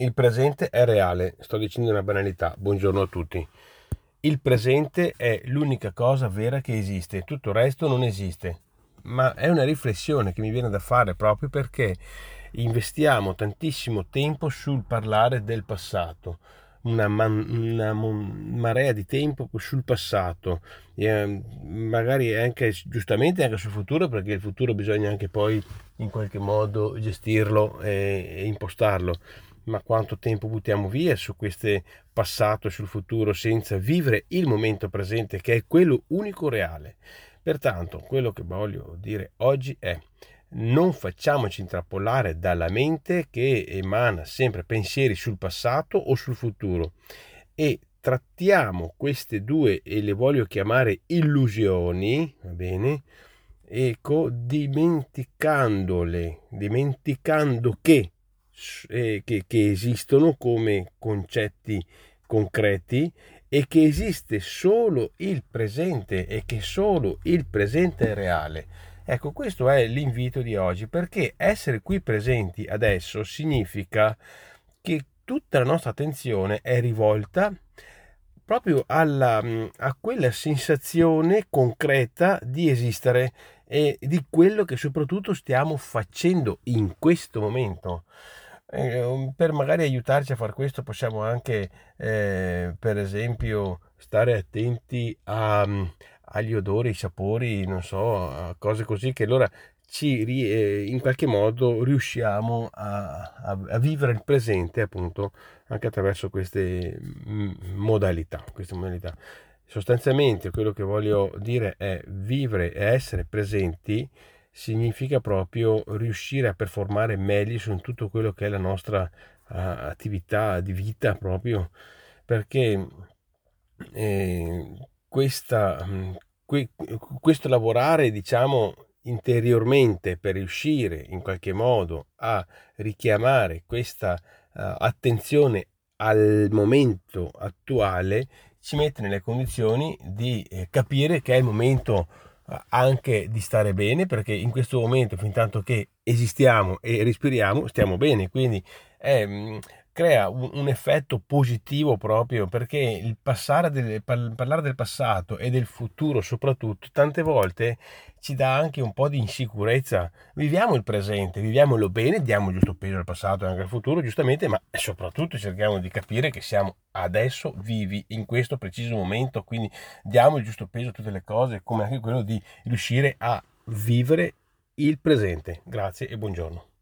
Il presente è reale, sto dicendo una banalità, buongiorno a tutti. Il presente è l'unica cosa vera che esiste, tutto il resto non esiste. Ma è una riflessione che mi viene da fare proprio perché investiamo tantissimo tempo sul parlare del passato, una, man, una marea di tempo sul passato, e magari anche giustamente anche sul futuro, perché il futuro bisogna anche poi in qualche modo gestirlo e, e impostarlo ma quanto tempo buttiamo via su questo passato, sul futuro, senza vivere il momento presente che è quello unico reale. Pertanto, quello che voglio dire oggi è non facciamoci intrappolare dalla mente che emana sempre pensieri sul passato o sul futuro e trattiamo queste due e le voglio chiamare illusioni, va bene? Ecco, dimenticandole, dimenticando che eh, che, che esistono come concetti concreti e che esiste solo il presente e che solo il presente è reale. Ecco, questo è l'invito di oggi perché essere qui presenti adesso significa che tutta la nostra attenzione è rivolta proprio alla, a quella sensazione concreta di esistere e di quello che soprattutto stiamo facendo in questo momento. Eh, per magari aiutarci a fare questo possiamo anche, eh, per esempio, stare attenti a, agli odori, ai sapori, non so, a cose così che allora ci eh, in qualche modo riusciamo a, a, a, vivere il presente appunto anche attraverso queste modalità, queste modalità. Sostanzialmente quello che voglio dire è vivere e essere presenti significa proprio riuscire a performare meglio su tutto quello che è la nostra attività di vita proprio. Perché eh, questa, que, questo lavorare diciamo interiormente per riuscire in qualche modo a richiamare questa uh, attenzione al momento attuale ci mette nelle condizioni di eh, capire che è il momento anche di stare bene perché in questo momento fin tanto che esistiamo e respiriamo stiamo bene. Quindi eh, crea un, un, effetto positivo proprio perché il passare del, parlare del passato e del futuro soprattutto tante volte ci dà anche un po' di insicurezza viviamo il presente viviamolo bene diamo giusto peso al passato e anche al futuro giustamente ma soprattutto cerchiamo di capire che siamo adesso vivi in questo preciso momento, quindi diamo il giusto peso a tutte le cose, come anche quello di riuscire a vivere il presente. Grazie e buongiorno.